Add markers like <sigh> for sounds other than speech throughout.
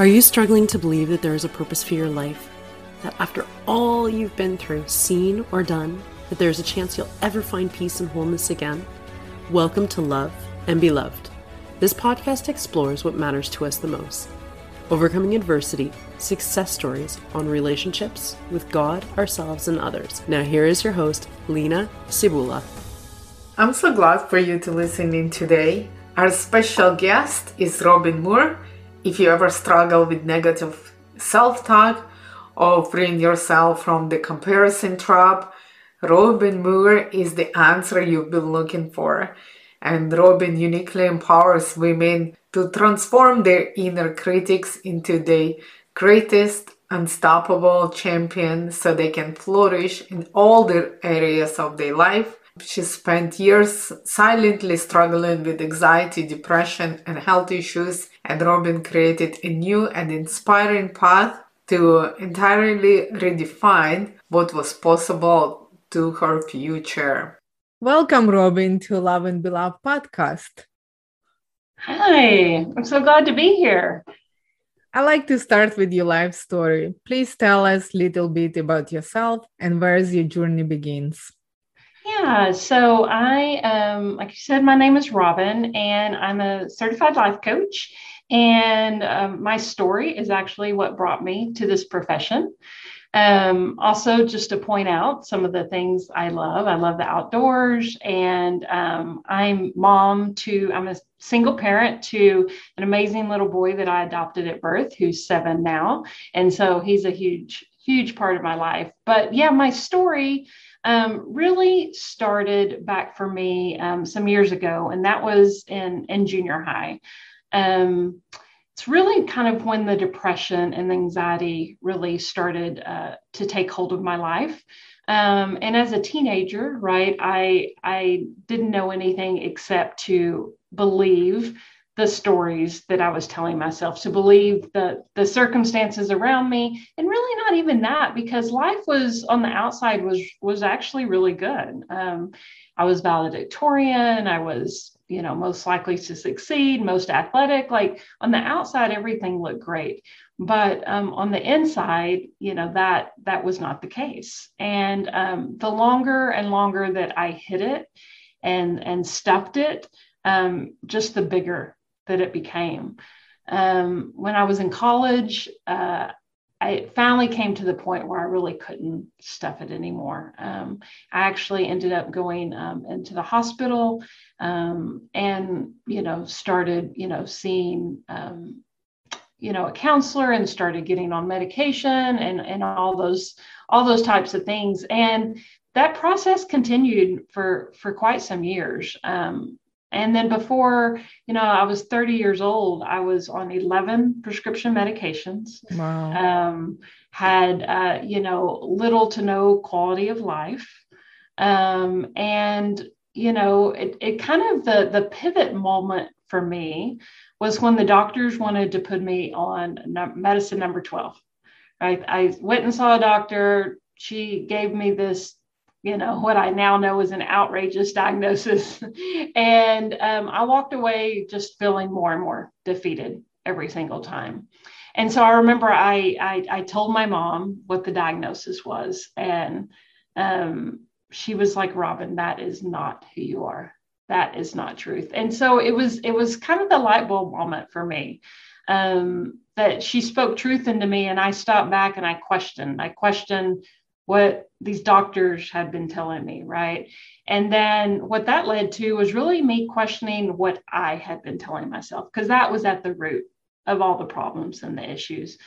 Are you struggling to believe that there is a purpose for your life? That after all you've been through, seen, or done, that there is a chance you'll ever find peace and wholeness again? Welcome to Love and Be Loved. This podcast explores what matters to us the most overcoming adversity, success stories on relationships with God, ourselves, and others. Now, here is your host, Lena Sibula. I'm so glad for you to listen in today. Our special guest is Robyn Moore if you ever struggle with negative self talk or freeing yourself from the comparison trap, Robyn Moore is the answer you've been looking for. And Robyn uniquely empowers women to transform their inner critics into the greatest unstoppable champion so they can flourish in all the areas of their life she spent years silently struggling with anxiety, depression, and health issues, and Robyn created a new and inspiring path to entirely redefine what was possible to her future. Welcome, Robyn, to Love and Be Loved podcast. Hi, I'm so glad to be here. I like to start with your life story. Please tell us a little bit about yourself and where your journey begins. Yeah, so I, um, like you said, my name is Robyn, and I'm a certified life coach. And um, my story is actually what brought me to this profession. Um, also, just to point out some of the things I love. I love the outdoors, and um, I'm mom to. I'm a single parent to an amazing little boy that I adopted at birth, who's seven now, and so he's a huge, huge part of my life. But yeah, my story um, really started back for me um, some years ago, and that was in, in junior high. Um, it's really kind of when the depression and anxiety really started uh, to take hold of my life. Um, and as a teenager, right, I I didn't know anything except to believe the stories that I was telling myself, to believe the the circumstances around me, and really not even that, because life was on the outside was was actually really good. Um, I was valedictorian. I was, you know, most likely to succeed, most athletic. Like on the outside, everything looked great, but um, on the inside, you know, that that was not the case. And um, the longer and longer that I hid it and and stuffed it, um, just the bigger that it became. Um, when I was in college, uh, I finally came to the point where I really couldn't stuff it anymore. Um, I actually ended up going um, into the hospital um, and, you know, started, you know, seeing, um, you know, a counselor and started getting on medication and, and all those, all those types of things. And that process continued for, for quite some years. Um, and then before, you know, I was 30 years old, I was on 11 prescription medications. Wow. Um, had, uh, you know, little to no quality of life. Um, and, you know, it, it kind of the, the pivot moment for me was when the doctors wanted to put me on medicine number 12. Right. I went and saw a doctor. She gave me this you know, what I now know is an outrageous diagnosis. <laughs> and um, I walked away just feeling more and more defeated every single time. And so I remember I, I, I told my mom what the diagnosis was. And um, she was like, Robyn, that is not who you are. That is not truth. And so it was, it was kind of the light bulb moment for me. Um, that she spoke truth into me and I stopped back and I questioned. I questioned what these doctors had been telling me, right? And then what that led to was really me questioning what I had been telling myself, because that was at the root of all the problems and the issues.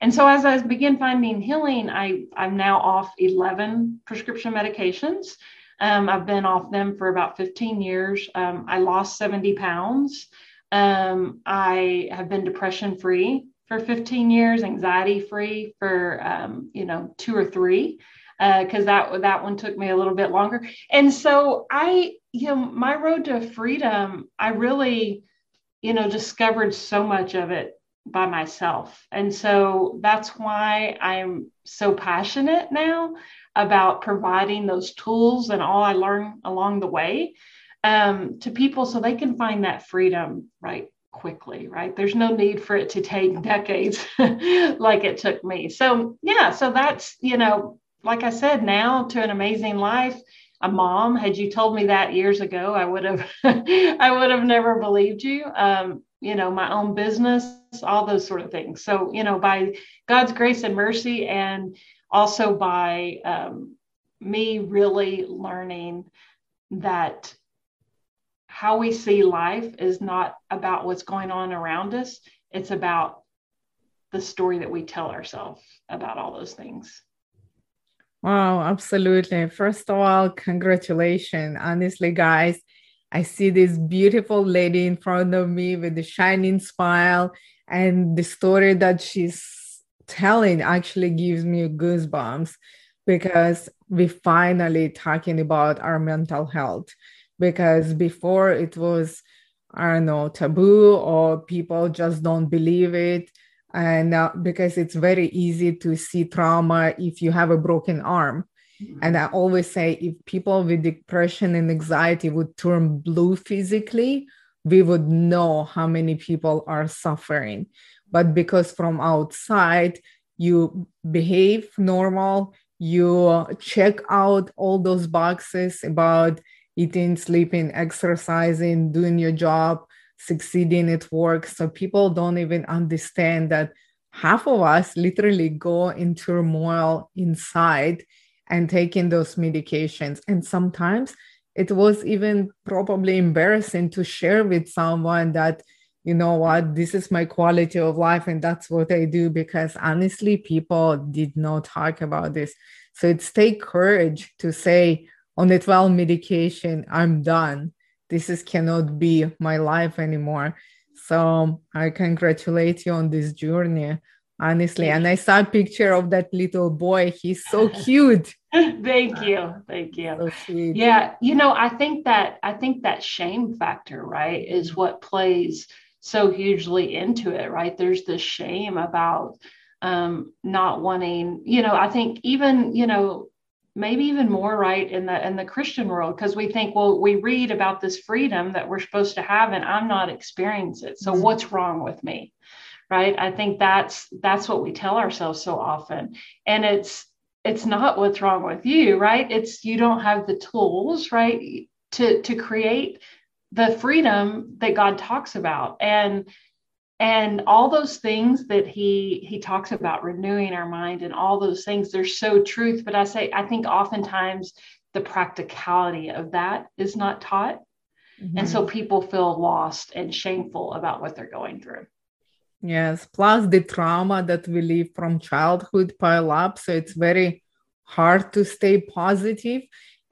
And so as I began finding healing, I, I'm now off 11 prescription medications. Um, I've been off them for about 15 years. Um, I lost 70 pounds. Um, I have been depression free for 15 years, anxiety free for um, you know two or three, because uh, that that one took me a little bit longer. And so I, you know, my road to freedom, I really, you know, discovered so much of it by myself, and so that's why I'm so passionate now about providing those tools and all I learned along the way um, to people so they can find that freedom right quickly, right? There's no need for it to take decades <laughs> like it took me. So, yeah, so that's, you know, like I said, now to an amazing life. A mom, had you told me that years ago, I would have, <laughs> I would have never believed you. Um, you know, my own business, all those sort of things. So, you know, by God's grace and mercy, and also by um, me really learning that how we see life is not about what's going on around us, it's about the story that we tell ourselves about all those things. Wow, absolutely. First of all, congratulations. Honestly, guys, I see this beautiful lady in front of me with a shining smile, and the story that she's telling actually gives me goosebumps because we finally talking about our mental health because before it was i don't know taboo or people just don't believe it. And uh, because it's very easy to see trauma if you have a broken arm. Mm-hmm. and i always say if people with depression and anxiety would turn blue physically we would know how many people are suffering. But because from outside you behave normal you check out all those boxes about eating, sleeping, exercising, doing your job, succeeding at work. So people don't even understand that half of us literally go in turmoil inside and taking those medications. And sometimes it was even probably embarrassing to share with someone that you know what, this is my quality of life and that's what I do because honestly, people did not talk about this. So it's take courage to say, on the 12 medication, I'm done. This is cannot be my life anymore. So I congratulate you on this journey, honestly. And I saw a picture of that little boy. He's so cute. <laughs> Thank you. Thank you. So yeah, you know, I think that I think that shame factor, right, is what plays so hugely into it, right? There's this shame about um, not wanting, you know, I think even, you know, maybe even more right in the in the Christian world because we think, well, we read about this freedom that we're supposed to have, and I'm not experiencing it. So mm-hmm. what's wrong with me? Right. I think that's that's what we tell ourselves so often. And it's it's not what's wrong with you, right? It's you don't have the tools, right, to to create the freedom that God talks about and and all those things that he he talks about renewing our mind and all those things they're so truth. But I say I think oftentimes the practicality of that is not taught. Mm-hmm. and so people feel lost and shameful about what they're going through. Yes plus the trauma that we live from childhood pile up. So it's very hard to stay positive.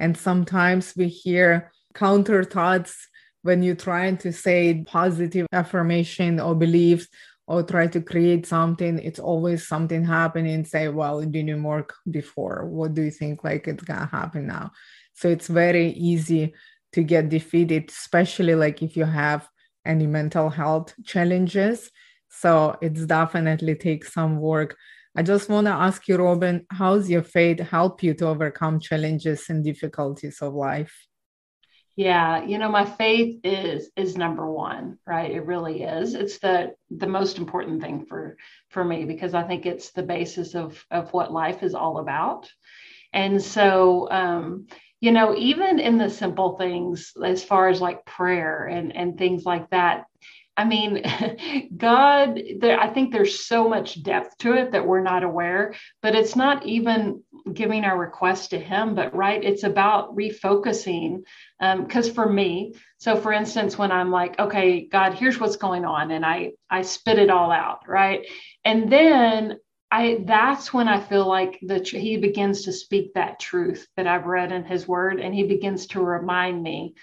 And sometimes we hear counter thoughts when you're trying to say positive affirmation or beliefs or try to create something, it's always something happening. Say, well, it didn't work before. What do you think like it's gonna happen now? So it's very easy to get defeated, especially like if you have any mental health challenges. So it's definitely takes some work. I just want to ask you, Robyn, how's your faith help you to overcome challenges and difficulties of life? Yeah you know my faith is is number one right? It really is. It's the the most important thing for for me because i think it's the basis of of what life is all about. And so um you know even in the simple things as far as like prayer and and things like that I mean, <laughs> God, there, I think there's so much depth to it that we're not aware, but it's not even giving our request to Him, but right, it's about refocusing. Because um, for me, so for instance, when I'm like, okay, God, here's what's going on, and I I spit it all out, right, and then I that's when I feel like that He begins to speak that truth that I've read in His Word, and He begins to remind me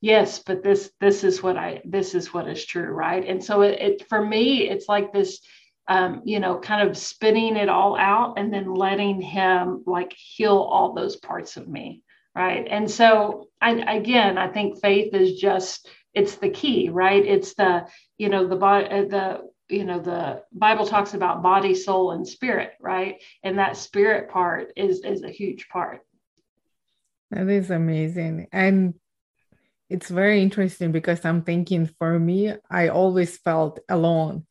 yes but this this is what i this is what is true right? And so it, it for me it's like this um, you know kind of spinning it all out and then letting him like heal all those parts of me right? And so I, again i think faith is just it's the key right? It's the you know the uh, the you know the bible talks about body soul and spirit right? And that spirit part is is a huge part. That is amazing. And it's very interesting because I'm thinking for me, I always felt alone.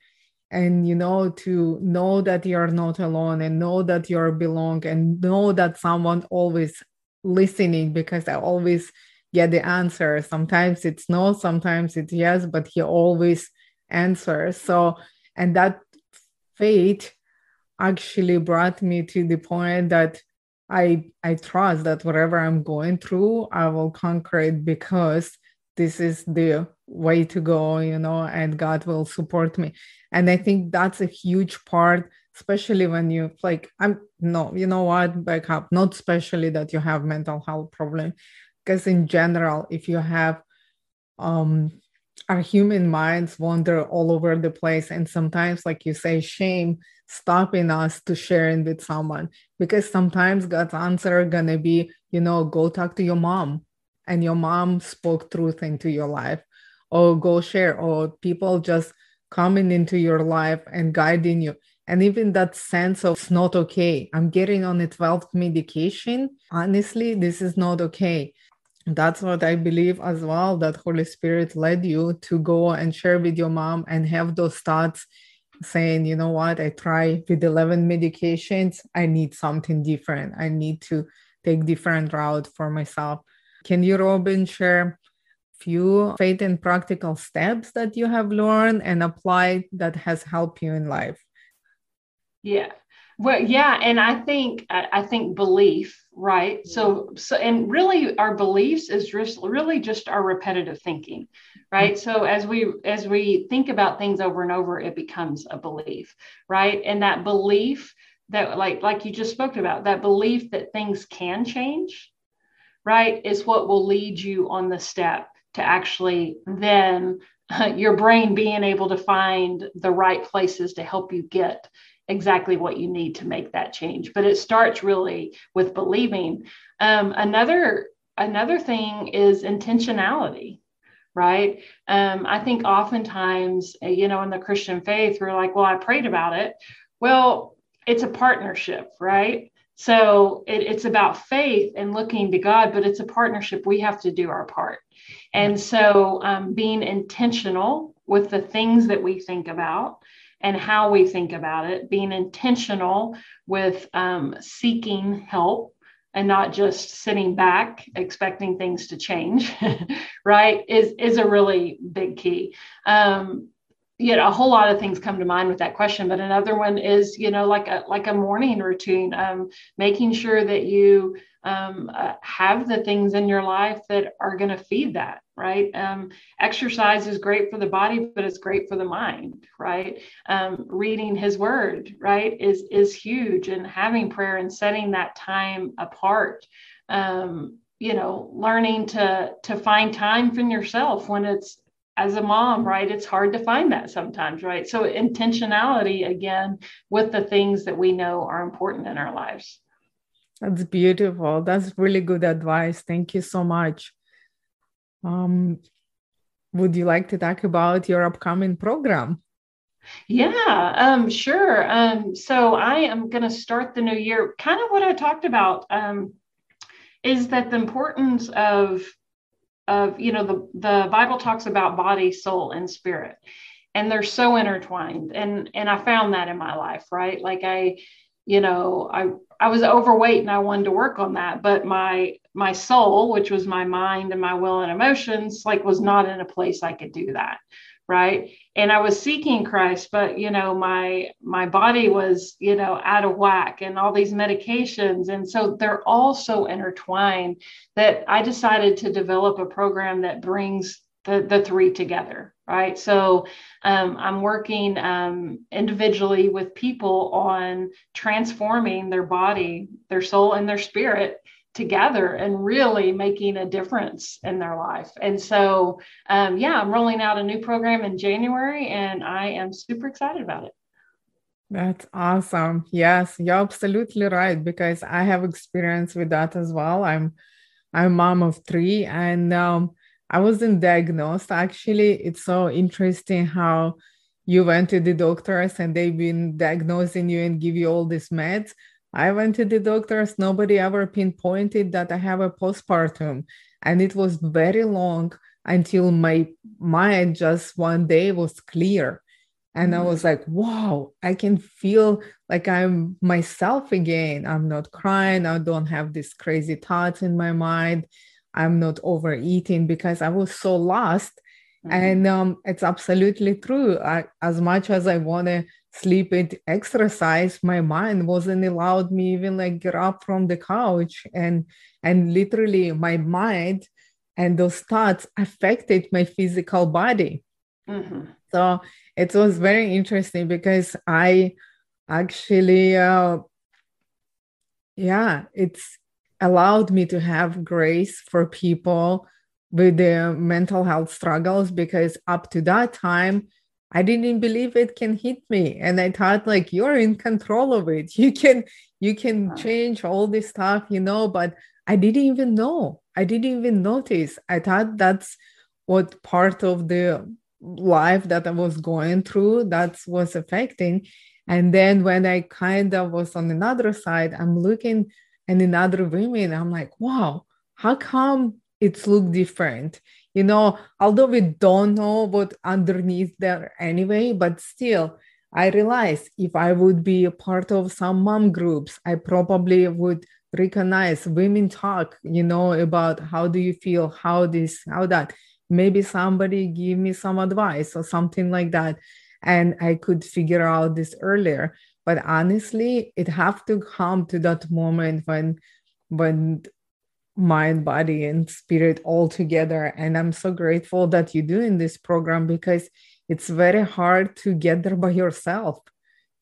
And you know, to know that you're not alone and know that you're belong and know that someone always listening because I always get the answer. Sometimes it's no, sometimes it's yes, but he always answers. So, and that fate actually brought me to the point that I I trust that whatever I'm going through, I will conquer it because this is the way to go, you know, and God will support me. And I think that's a huge part, especially when you like, I'm no, you know what, back up, not especially that you have mental health problem, because in general, if you have um our human minds wander all over the place and sometimes like you say shame stopping us to sharing with someone. Because sometimes god's answer gonna be you know go talk to your mom and your mom spoke truth into your life. Or go share or people just coming into your life and guiding you. And even that sense of it's not okay. I'm getting on a 12th medication. Honestly this is not okay that's what i believe as well that holy spirit led you to go and share with your mom and have those thoughts saying you know what? I try with 11 medications. I need something different. I need to take different route for myself. Can you robyn share few faith and practical steps that you have learned and applied that has helped you in life? Yeah. Well, yeah, and I think I think belief, right? So, so and really, our beliefs is just really just our repetitive thinking, right? Mm-hmm. So as we as we think about things over and over, it becomes a belief, right? And that belief that, like like you just spoke about, that belief that things can change, right, is what will lead you on the step to actually then <laughs> your brain being able to find the right places to help you get exactly what you need to make that change. But it starts really with believing. Um, another another thing is intentionality right? Um, i think oftentimes uh, you know in the christian faith we're like well i prayed about it. Well it's a partnership right? So it, it's about faith and looking to god but it's a partnership. We have to do our part. And so um, being intentional with the things that we think about and how we think about it, being intentional with um, seeking help and not just sitting back expecting things to change, <laughs> right, is, is a really big key. Um, you know, a whole lot of things come to mind with that question, but another one is, you know, like a like a morning routine, um, making sure that you um, uh, have the things in your life that are going to feed that right? Um, exercise is great for the body but it's great for the mind right? Um, reading his word right is is huge and having prayer and setting that time apart um, you know learning to to find time for yourself when it's as a mom right it's hard to find that sometimes right so intentionality again with the things that we know are important in our lives that's beautiful. That's really good advice. Thank you so much. Um, would you like to talk about your upcoming program? Yeah, um, sure. Um, so I am going to start the new year. Kind of what I talked about um, is that the importance of of you know the the Bible talks about body, soul, and spirit, and they're so intertwined. And and I found that in my life, right? Like I, you know, I I was overweight and I wanted to work on that, but my my soul, which was my mind and my will and emotions, like was not in a place I could do that, right? And I was seeking Christ, but you know, my my body was, you know, out of whack and all these medications and so they're all so intertwined that I decided to develop a program that brings the, the three together, right? So um, I'm working um, individually with people on transforming their body, their soul, and their spirit together and really making a difference in their life. And so, um, yeah, I'm rolling out a new program in January and I am super excited about it. That's awesome. Yes, you're absolutely right because I have experience with that as well. I'm I'm mom of three and um, I wasn't diagnosed. Actually, it's so interesting how you went to the doctors and they've been diagnosing you and give you all these meds. I went to the doctors. Nobody ever pinpointed that I have a postpartum. And it was very long until my mind just one day was clear. And I was like, wow, I can feel like I'm myself again. I'm not crying. I don't have these crazy thoughts in my mind. I'm not overeating because I was so lost. Mm-hmm. And um, it's absolutely true. I, as much as I want to sleep and exercise, my mind wasn't allowed me even like get up from the couch. And and literally my mind and those thoughts affected my physical body. Mm-hmm. So it was very interesting because I actually, uh, yeah, it's allowed me to have grace for people with their mental health struggles because up to that time, I didn't believe it can hit me. And I thought like you're in control of it. <laughs> You can you can change all this stuff, you know, but I didn't even know. I didn't even notice. I thought that's what part of the life that I was going through that was affecting. And then when I kind of was on another side, I'm looking and in other women, I'm like, wow, how come it's look different? You know, although we don't know what underneath there anyway, but still, I realized if I would be a part of some mom groups, I probably would recognize women talk, you know, about how do you feel, how this, how that. Maybe somebody give me some advice or something like that and i could figure out this earlier. But honestly it have to come to that moment when when mind body and spirit all together. And i'm so grateful that you're doing this program because it's very hard to get there by yourself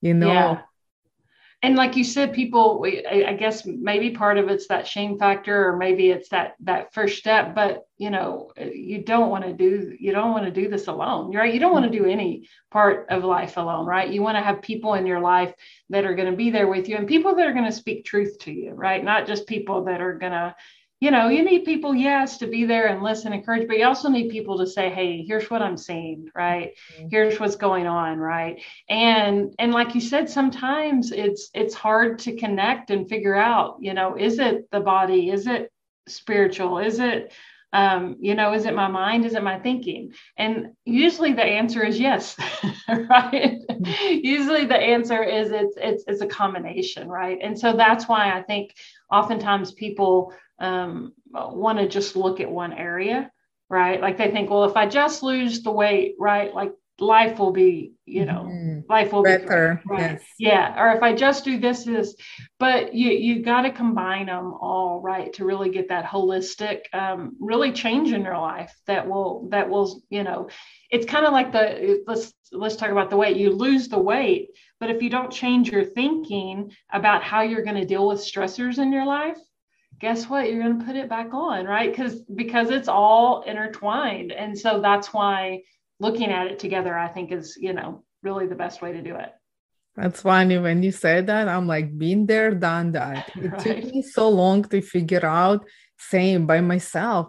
you know? Yeah. And like you said people i guess maybe part of it's that shame factor or maybe it's that that first step but you know you don't want to do you don't want to do this alone right? You don't want to do any part of life alone right? You want to have people in your life that are going to be there with you and people that are going to speak truth to you right? Not just people that are going to you know, you need people, yes, to be there and listen, encourage, but you also need people to say, hey, here's what I'm seeing, right? Mm-hmm. Here's what's going on, right? And and like you said, sometimes it's it's hard to connect and figure out, you know, is it the body? Is it spiritual? Is it um, you know, is it my mind? Is it my thinking? And usually the answer is yes, <laughs> right? Mm-hmm. usually the answer is it's it's it's a combination, right? And so that's why I think oftentimes people um, want to just look at one area, right? Like they think, well, if I just lose the weight, right, like life will be, you know, mm-hmm. life will better, be right? Yes. Yeah. Or if I just do this, this, but you you got to combine them all, right, to really get that holistic, um, really change in your life that will that will, you know, it's kind of like the let's let's talk about the weight. You lose the weight, but if you don't change your thinking about how you're going to deal with stressors in your life guess what? You're going to put it back on right? Because because it's all intertwined. And so that's why looking at it together i think is you know really the best way to do it. That's funny. When you said that i'm like been there done that. <laughs> It right. took me so long to figure out same by myself.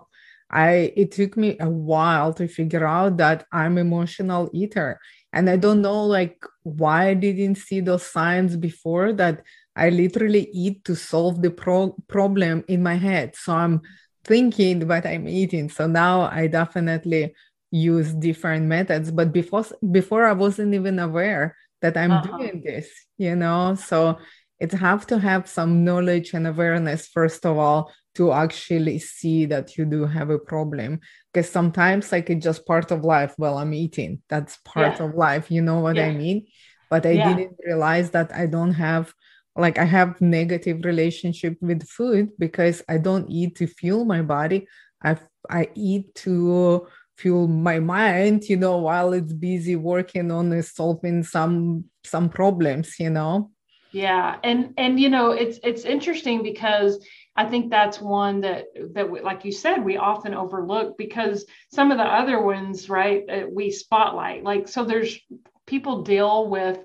I it took me a while to figure out that i'm emotional eater and i don't know like why i didn't see those signs before that I literally eat to solve the pro- problem in my head. So I'm thinking what I'm eating. So now I definitely use different methods. But before before I wasn't even aware that I'm uh-huh. doing this, you know. So it have to have some knowledge and awareness first of all to actually see that you do have a problem because sometimes like it's just part of life well i'm eating that's part yeah. of life you know what yeah. i mean but i yeah. didn't realize that i don't have like i have negative relationship with food because i don't eat to fuel my body i i eat to fuel my mind you know while it's busy working on solving some some problems you know yeah and and you know it's it's interesting because i think that's one that that we, like you said we often overlook because some of the other ones right we spotlight like so there's people deal with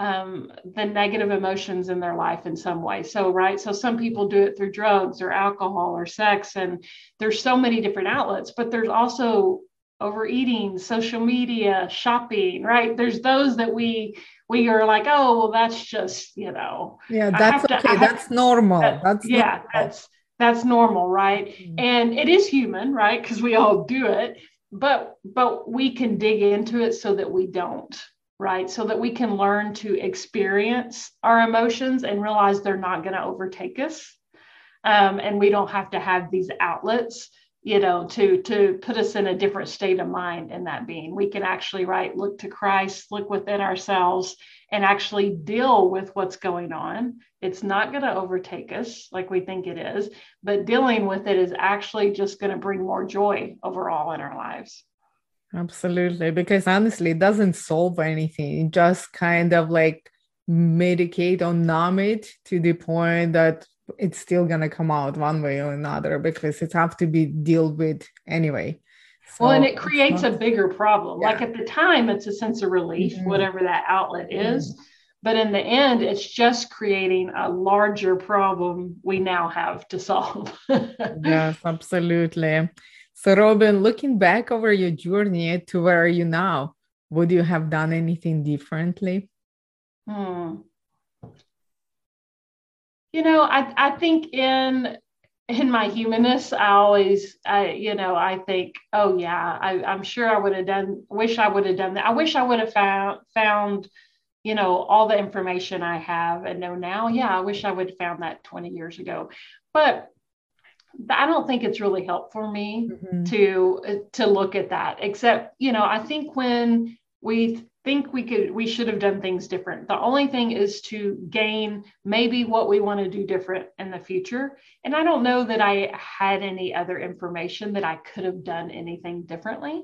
um, the negative emotions in their life in some way. So, right. So, some people do it through drugs or alcohol or sex, and there's so many different outlets, but there's also overeating, social media, shopping, right? There's those that we we are like, oh, well, that's just, you know. Yeah, that's okay. To, that's normal. That, that's yeah, normal. that's that's normal, right? Mm-hmm. And it is human, right? Because we all do it, but but we can dig into it so that we don't, right? So that we can learn to experience our emotions and realize they're not going to overtake us. Um, and we don't have to have these outlets you know to to put us in a different state of mind in that being. We can actually right look to christ look within ourselves and actually deal with what's going on. It's not going to overtake us like we think it is but dealing with it is actually just going to bring more joy overall in our lives. Absolutely because honestly it doesn't solve anything. It just kind of like medicate or numb it to the point that it's still gonna come out one way or another because it have to be dealt with anyway. So well, and it creates not, a bigger problem. Yeah. Like at the time, it's a sense of relief, mm-hmm. whatever that outlet is. Mm-hmm. But in the end, it's just creating a larger problem we now have to solve. <laughs> yes, absolutely. So, Robyn, looking back over your journey to where are you now, would you have done anything differently? Hmm you know i i think in in my humanness i always i you know i think oh yeah I, i'm sure i would have done wish i would have done that i wish i would have found found you know all the information i have and know now yeah i wish i would have found that 20 years ago but I don't think it's really helped for me mm-hmm. to to look at that. Except, you know, I think when we think we could we should have done things different. The only thing is to gain maybe what we want to do different in the future. And i don't know that i had any other information that i could have done anything differently.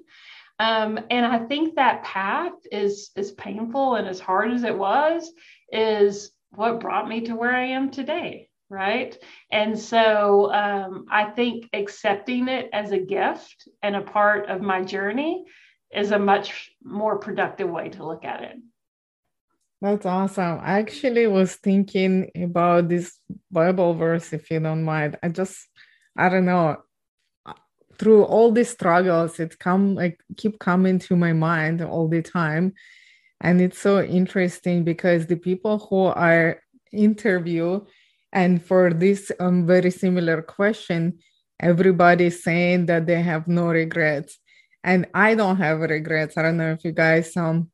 Um, and i think that path is as painful and as hard as it was is what brought me to where i am today right? And so um, i think accepting it as a gift and a part of my journey is a much more productive way to look at it. That's awesome. I actually was thinking about this Bible verse, if you don't mind. I just, I don't know, through all these struggles, it come like keep coming to my mind all the time, and it's so interesting because the people who are interview, and for this um, very similar question, everybody's saying that they have no regrets and I don't have regrets. I don't know if you guys um,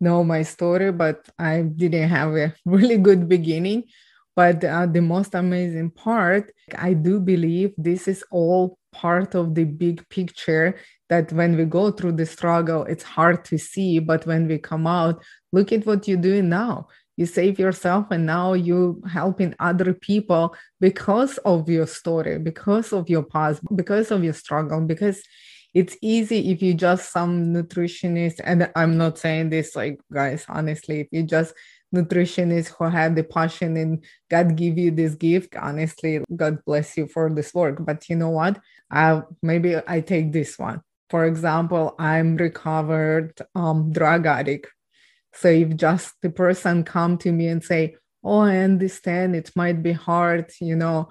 know my story, but I didn't have a <laughs> really good beginning. But uh, the most amazing part, I do believe this is all part of the big picture that when we go through the struggle, it's hard to see. But when we come out, look at what you're doing now. You save yourself, and now you're helping other people because of your story, because of your past, because of your struggle, because it's easy if you just some nutritionist and i'm not saying this like guys honestly if you just nutritionist who have the passion and god give you this gift honestly god bless you for this work. But you know what? I maybe i take this one. For example i'm recovered um, drug addict. So if just the person come to me and say oh i understand. It might be hard you know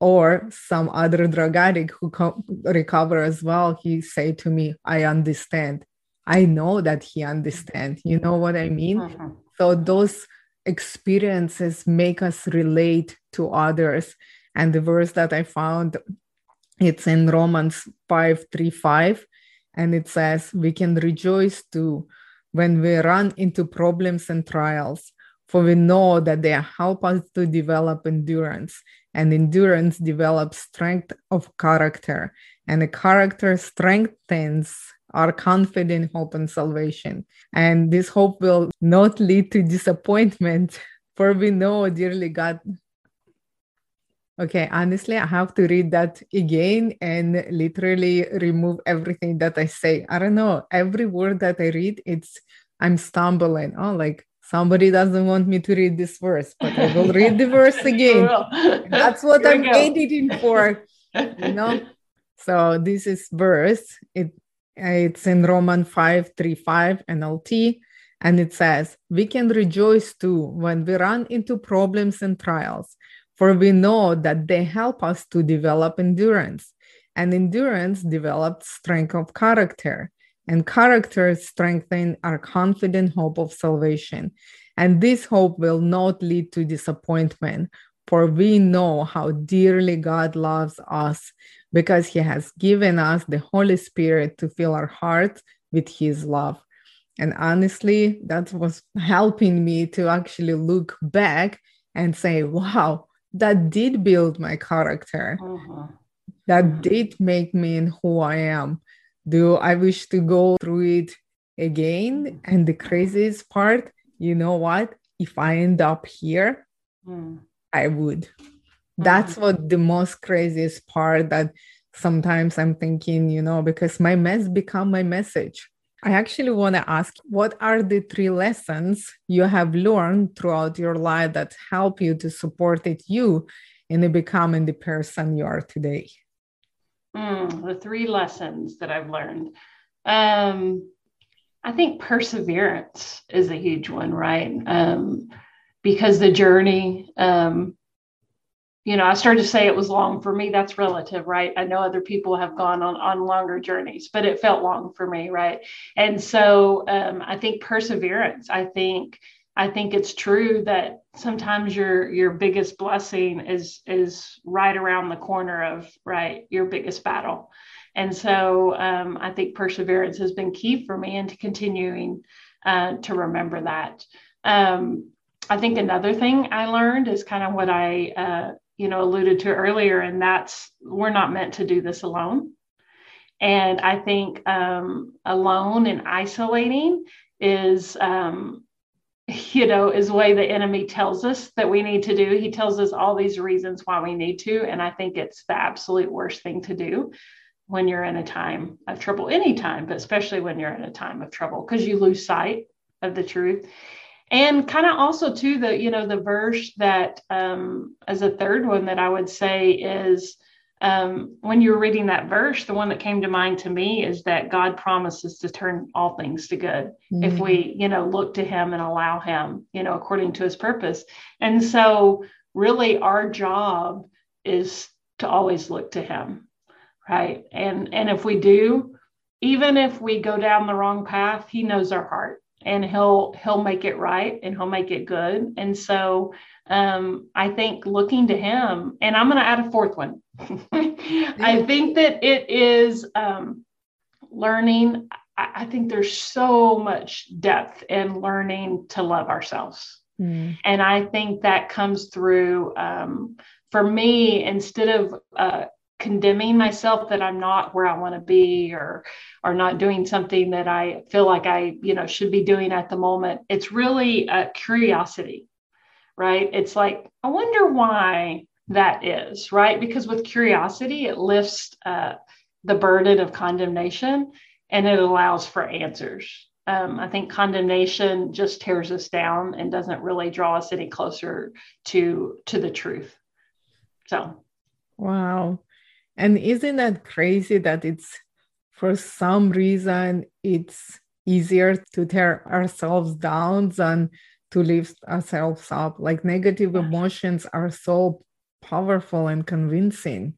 or some other drug addict who co- recover as well he say to me i understand. I know that he understand. You know what i mean? Mm-hmm. so those experiences make us relate to others. And the verse that i found it's in romans 5 3 5 and it says we can rejoice too when we run into problems and trials for we know that they help us to develop endurance and endurance develops strength of character and the character strengthens our confident hope and salvation. And this hope will not lead to disappointment <laughs> for we know dearly god. Okay honestly i have to read that again and literally remove everything that i say. I don't know every word that i read it's i'm stumbling. Oh like somebody doesn't want me to read this verse, but I will read the <laughs> verse again. That's what Here I'm editing for, <laughs> you know. So this is verse. It it's in Roman 5 3 5 NLT. And it says, We can rejoice too when we run into problems and trials, for we know that they help us to develop endurance. And endurance develops strength of character. And character strengthen our confident hope of salvation. And this hope will not lead to disappointment, for we know how dearly God loves us because he has given us the Holy Spirit to fill our hearts with his love. And honestly, that was helping me to actually look back and say, wow, that did build my character. Uh-huh. That did make me who I am. Do I wish to go through it again? And the craziest part, you know what? If I end up here, mm. I would. That's mm. what the most craziest part that sometimes I'm thinking, you know, because my mess become my message. I actually want to ask what are the three lessons you have learned throughout your life that help you to support it you in becoming the person you are today? Mm, the three lessons that I've learned. Um, I think perseverance is a huge one, right? Um, because the journey, um, you know, I started to say it was long for me. That's relative, right? I know other people have gone on on longer journeys, but it felt long for me, right? And so um, I think perseverance. I think I think it's true that sometimes your your biggest blessing is is right around the corner of right your biggest battle. And so um, I think perseverance has been key for me into continuing uh, to remember that. Um, I think another thing I learned is kind of what I uh, you know alluded to earlier and that's we're not meant to do this alone and i think um, alone and isolating is um, you know is the way the enemy tells us that we need to do. He tells us all these reasons why we need to and i think it's the absolute worst thing to do when you're in a time of trouble anytime but especially when you're in a time of trouble because you lose sight of the truth. And kind of also too the you know the verse that um, as a third one that i would say is um, when you were reading that verse the one that came to mind to me is that god promises to turn all things to good mm-hmm. if we you know look to him and allow him you know according to his purpose. And so really our job is to always look to him right? And and if we do even if we go down the wrong path he knows our heart and he'll he'll make it right and he'll make it good. And so um, i think looking to him and i'm going to add a fourth one i think that it is um, learning I, I, think there's so much depth in learning to love ourselves mm. and i think that comes through um, for me instead of uh, condemning myself that I'm not where I want to be or or not doing something that I feel like I, you know, should be doing at the moment. It's really a curiosity, right? It's like, I wonder why that is, right? Because with curiosity, it lifts uh, the burden of condemnation and it allows for answers. Um, I think condemnation just tears us down and doesn't really draw us any closer to to the truth. So, wow, and isn't that crazy that it's for some reason it's easier to tear ourselves down than to lift ourselves up? Like negative emotions are so powerful and convincing.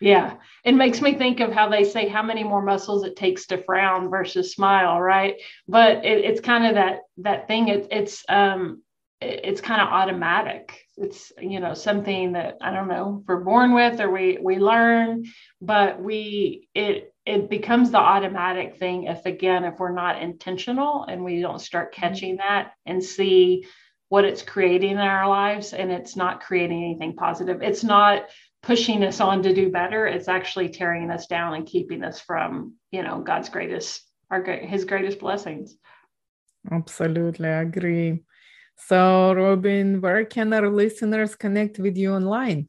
Yeah. It makes me think of how they say how many more muscles it takes to frown versus smile, right? But it, it's kind of that that thing. It, it's um it's kind of automatic it's you know something that i don't know we're born with or we we learn but we it it becomes the automatic thing if again if we're not intentional and we don't start mm-hmm. catching that and see what it's creating in our lives and it's not creating anything positive it's not pushing us on to do better it's actually tearing us down and keeping us from you know god's greatest our his greatest blessings absolutely I agree so, Robyn, where can our listeners connect with you online?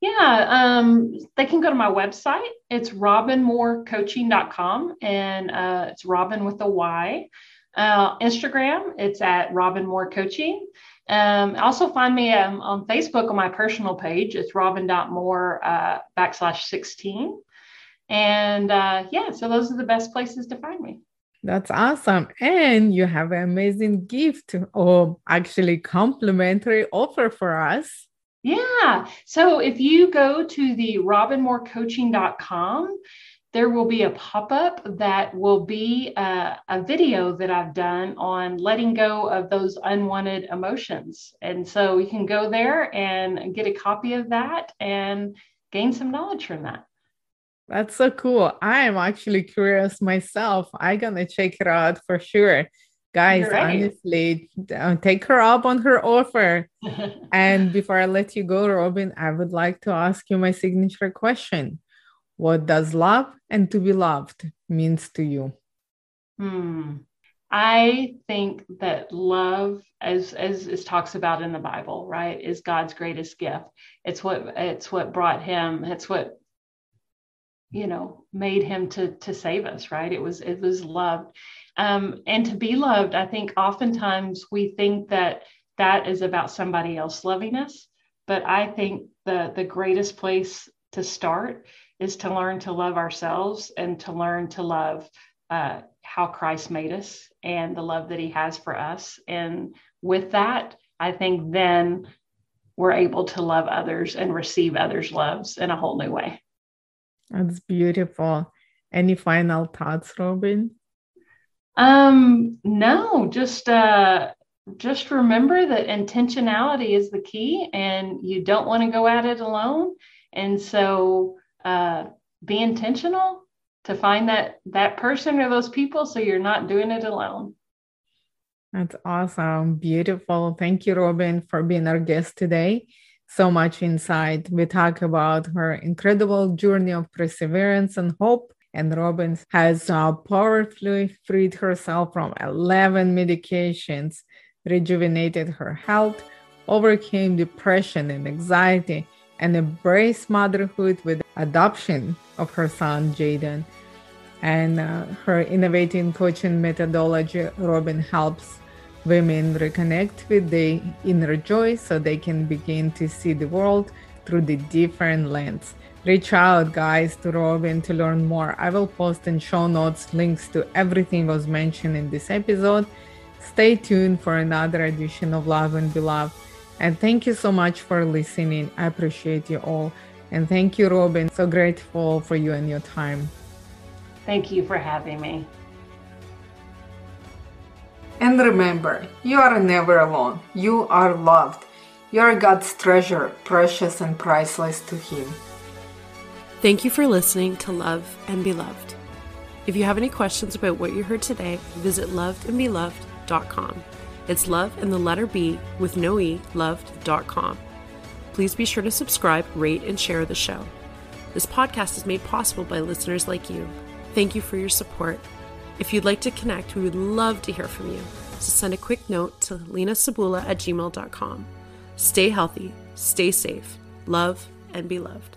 Yeah, um, they can go to my website. It's robynmoorecoaching.com and uh, it's Robyn with a Y. Uh, Instagram, it's at Robyn Moore Coaching. Um, also find me um, on Facebook on my personal page. It's robyn.moore uh, backslash 16. And uh, yeah, so those are the best places to find me. That's awesome. And you have an amazing gift or actually complimentary offer for us. Yeah. So if you go to the robynmoorecoaching.com, there will be a pop up that will be a, a, video that I've done on letting go of those unwanted emotions. And so you can go there and get a copy of that and gain some knowledge from that. That's so cool. I am actually curious myself. I'm going to check it out for sure. Guys, right. honestly, uh, take her up on her offer. <laughs> and before I let you go, Robyn, I would like to ask you my signature question what does love and to be loved means to you? Hmm. I think that love, as, as talks about in the Bible, right, is God's greatest gift. It's what it's what brought him. It's what you know made him to to save us. Right. It was it was love, um, and to be loved. I think oftentimes we think that that is about somebody else loving us, but I think the the greatest place to start is to learn to love ourselves and to learn to love uh, how Christ made us and the love that He has for us. And with that, I think then we're able to love others and receive others' loves in a whole new way. That's beautiful. Any final thoughts, Robyn? Um, no, just uh just remember that intentionality is the key and you don't want to go at it alone. And so uh, be intentional to find that that person or those people so you're not doing it alone. That's awesome. Beautiful. Thank you robyn for being our guest today. So much insight. We talk about her incredible journey of perseverance and hope and robyn has uh, powerfully freed herself from 11 medications rejuvenated her health overcame depression and anxiety and embrace motherhood with adoption of her son Jaden. And uh, her innovating coaching methodology, Robyn helps women reconnect with their inner joy so they can begin to see the world through the different lens. Reach out, guys, to Robyn to learn more. I will post in show notes links to everything was mentioned in this episode. Stay tuned for another edition of Love and Be Loved. And thank you so much for listening. I appreciate you all. And thank you, Robyn. So grateful for you and your time. Thank you for having me. And remember, you are never alone. You are loved. You are God's treasure, precious and priceless to Him. Thank you for listening to Love and Be Loved. If you have any questions about what you heard today, visit lovedandbeloved.com. It's love and the letter B with no E, loved.com. Please be sure to subscribe, rate, and share the show. This podcast is made possible by listeners like you. Thank you for your support. If you'd like to connect, we would love to hear from you. So send a quick note to lenasabula at gmail.com. Stay healthy, stay safe, love, and be loved.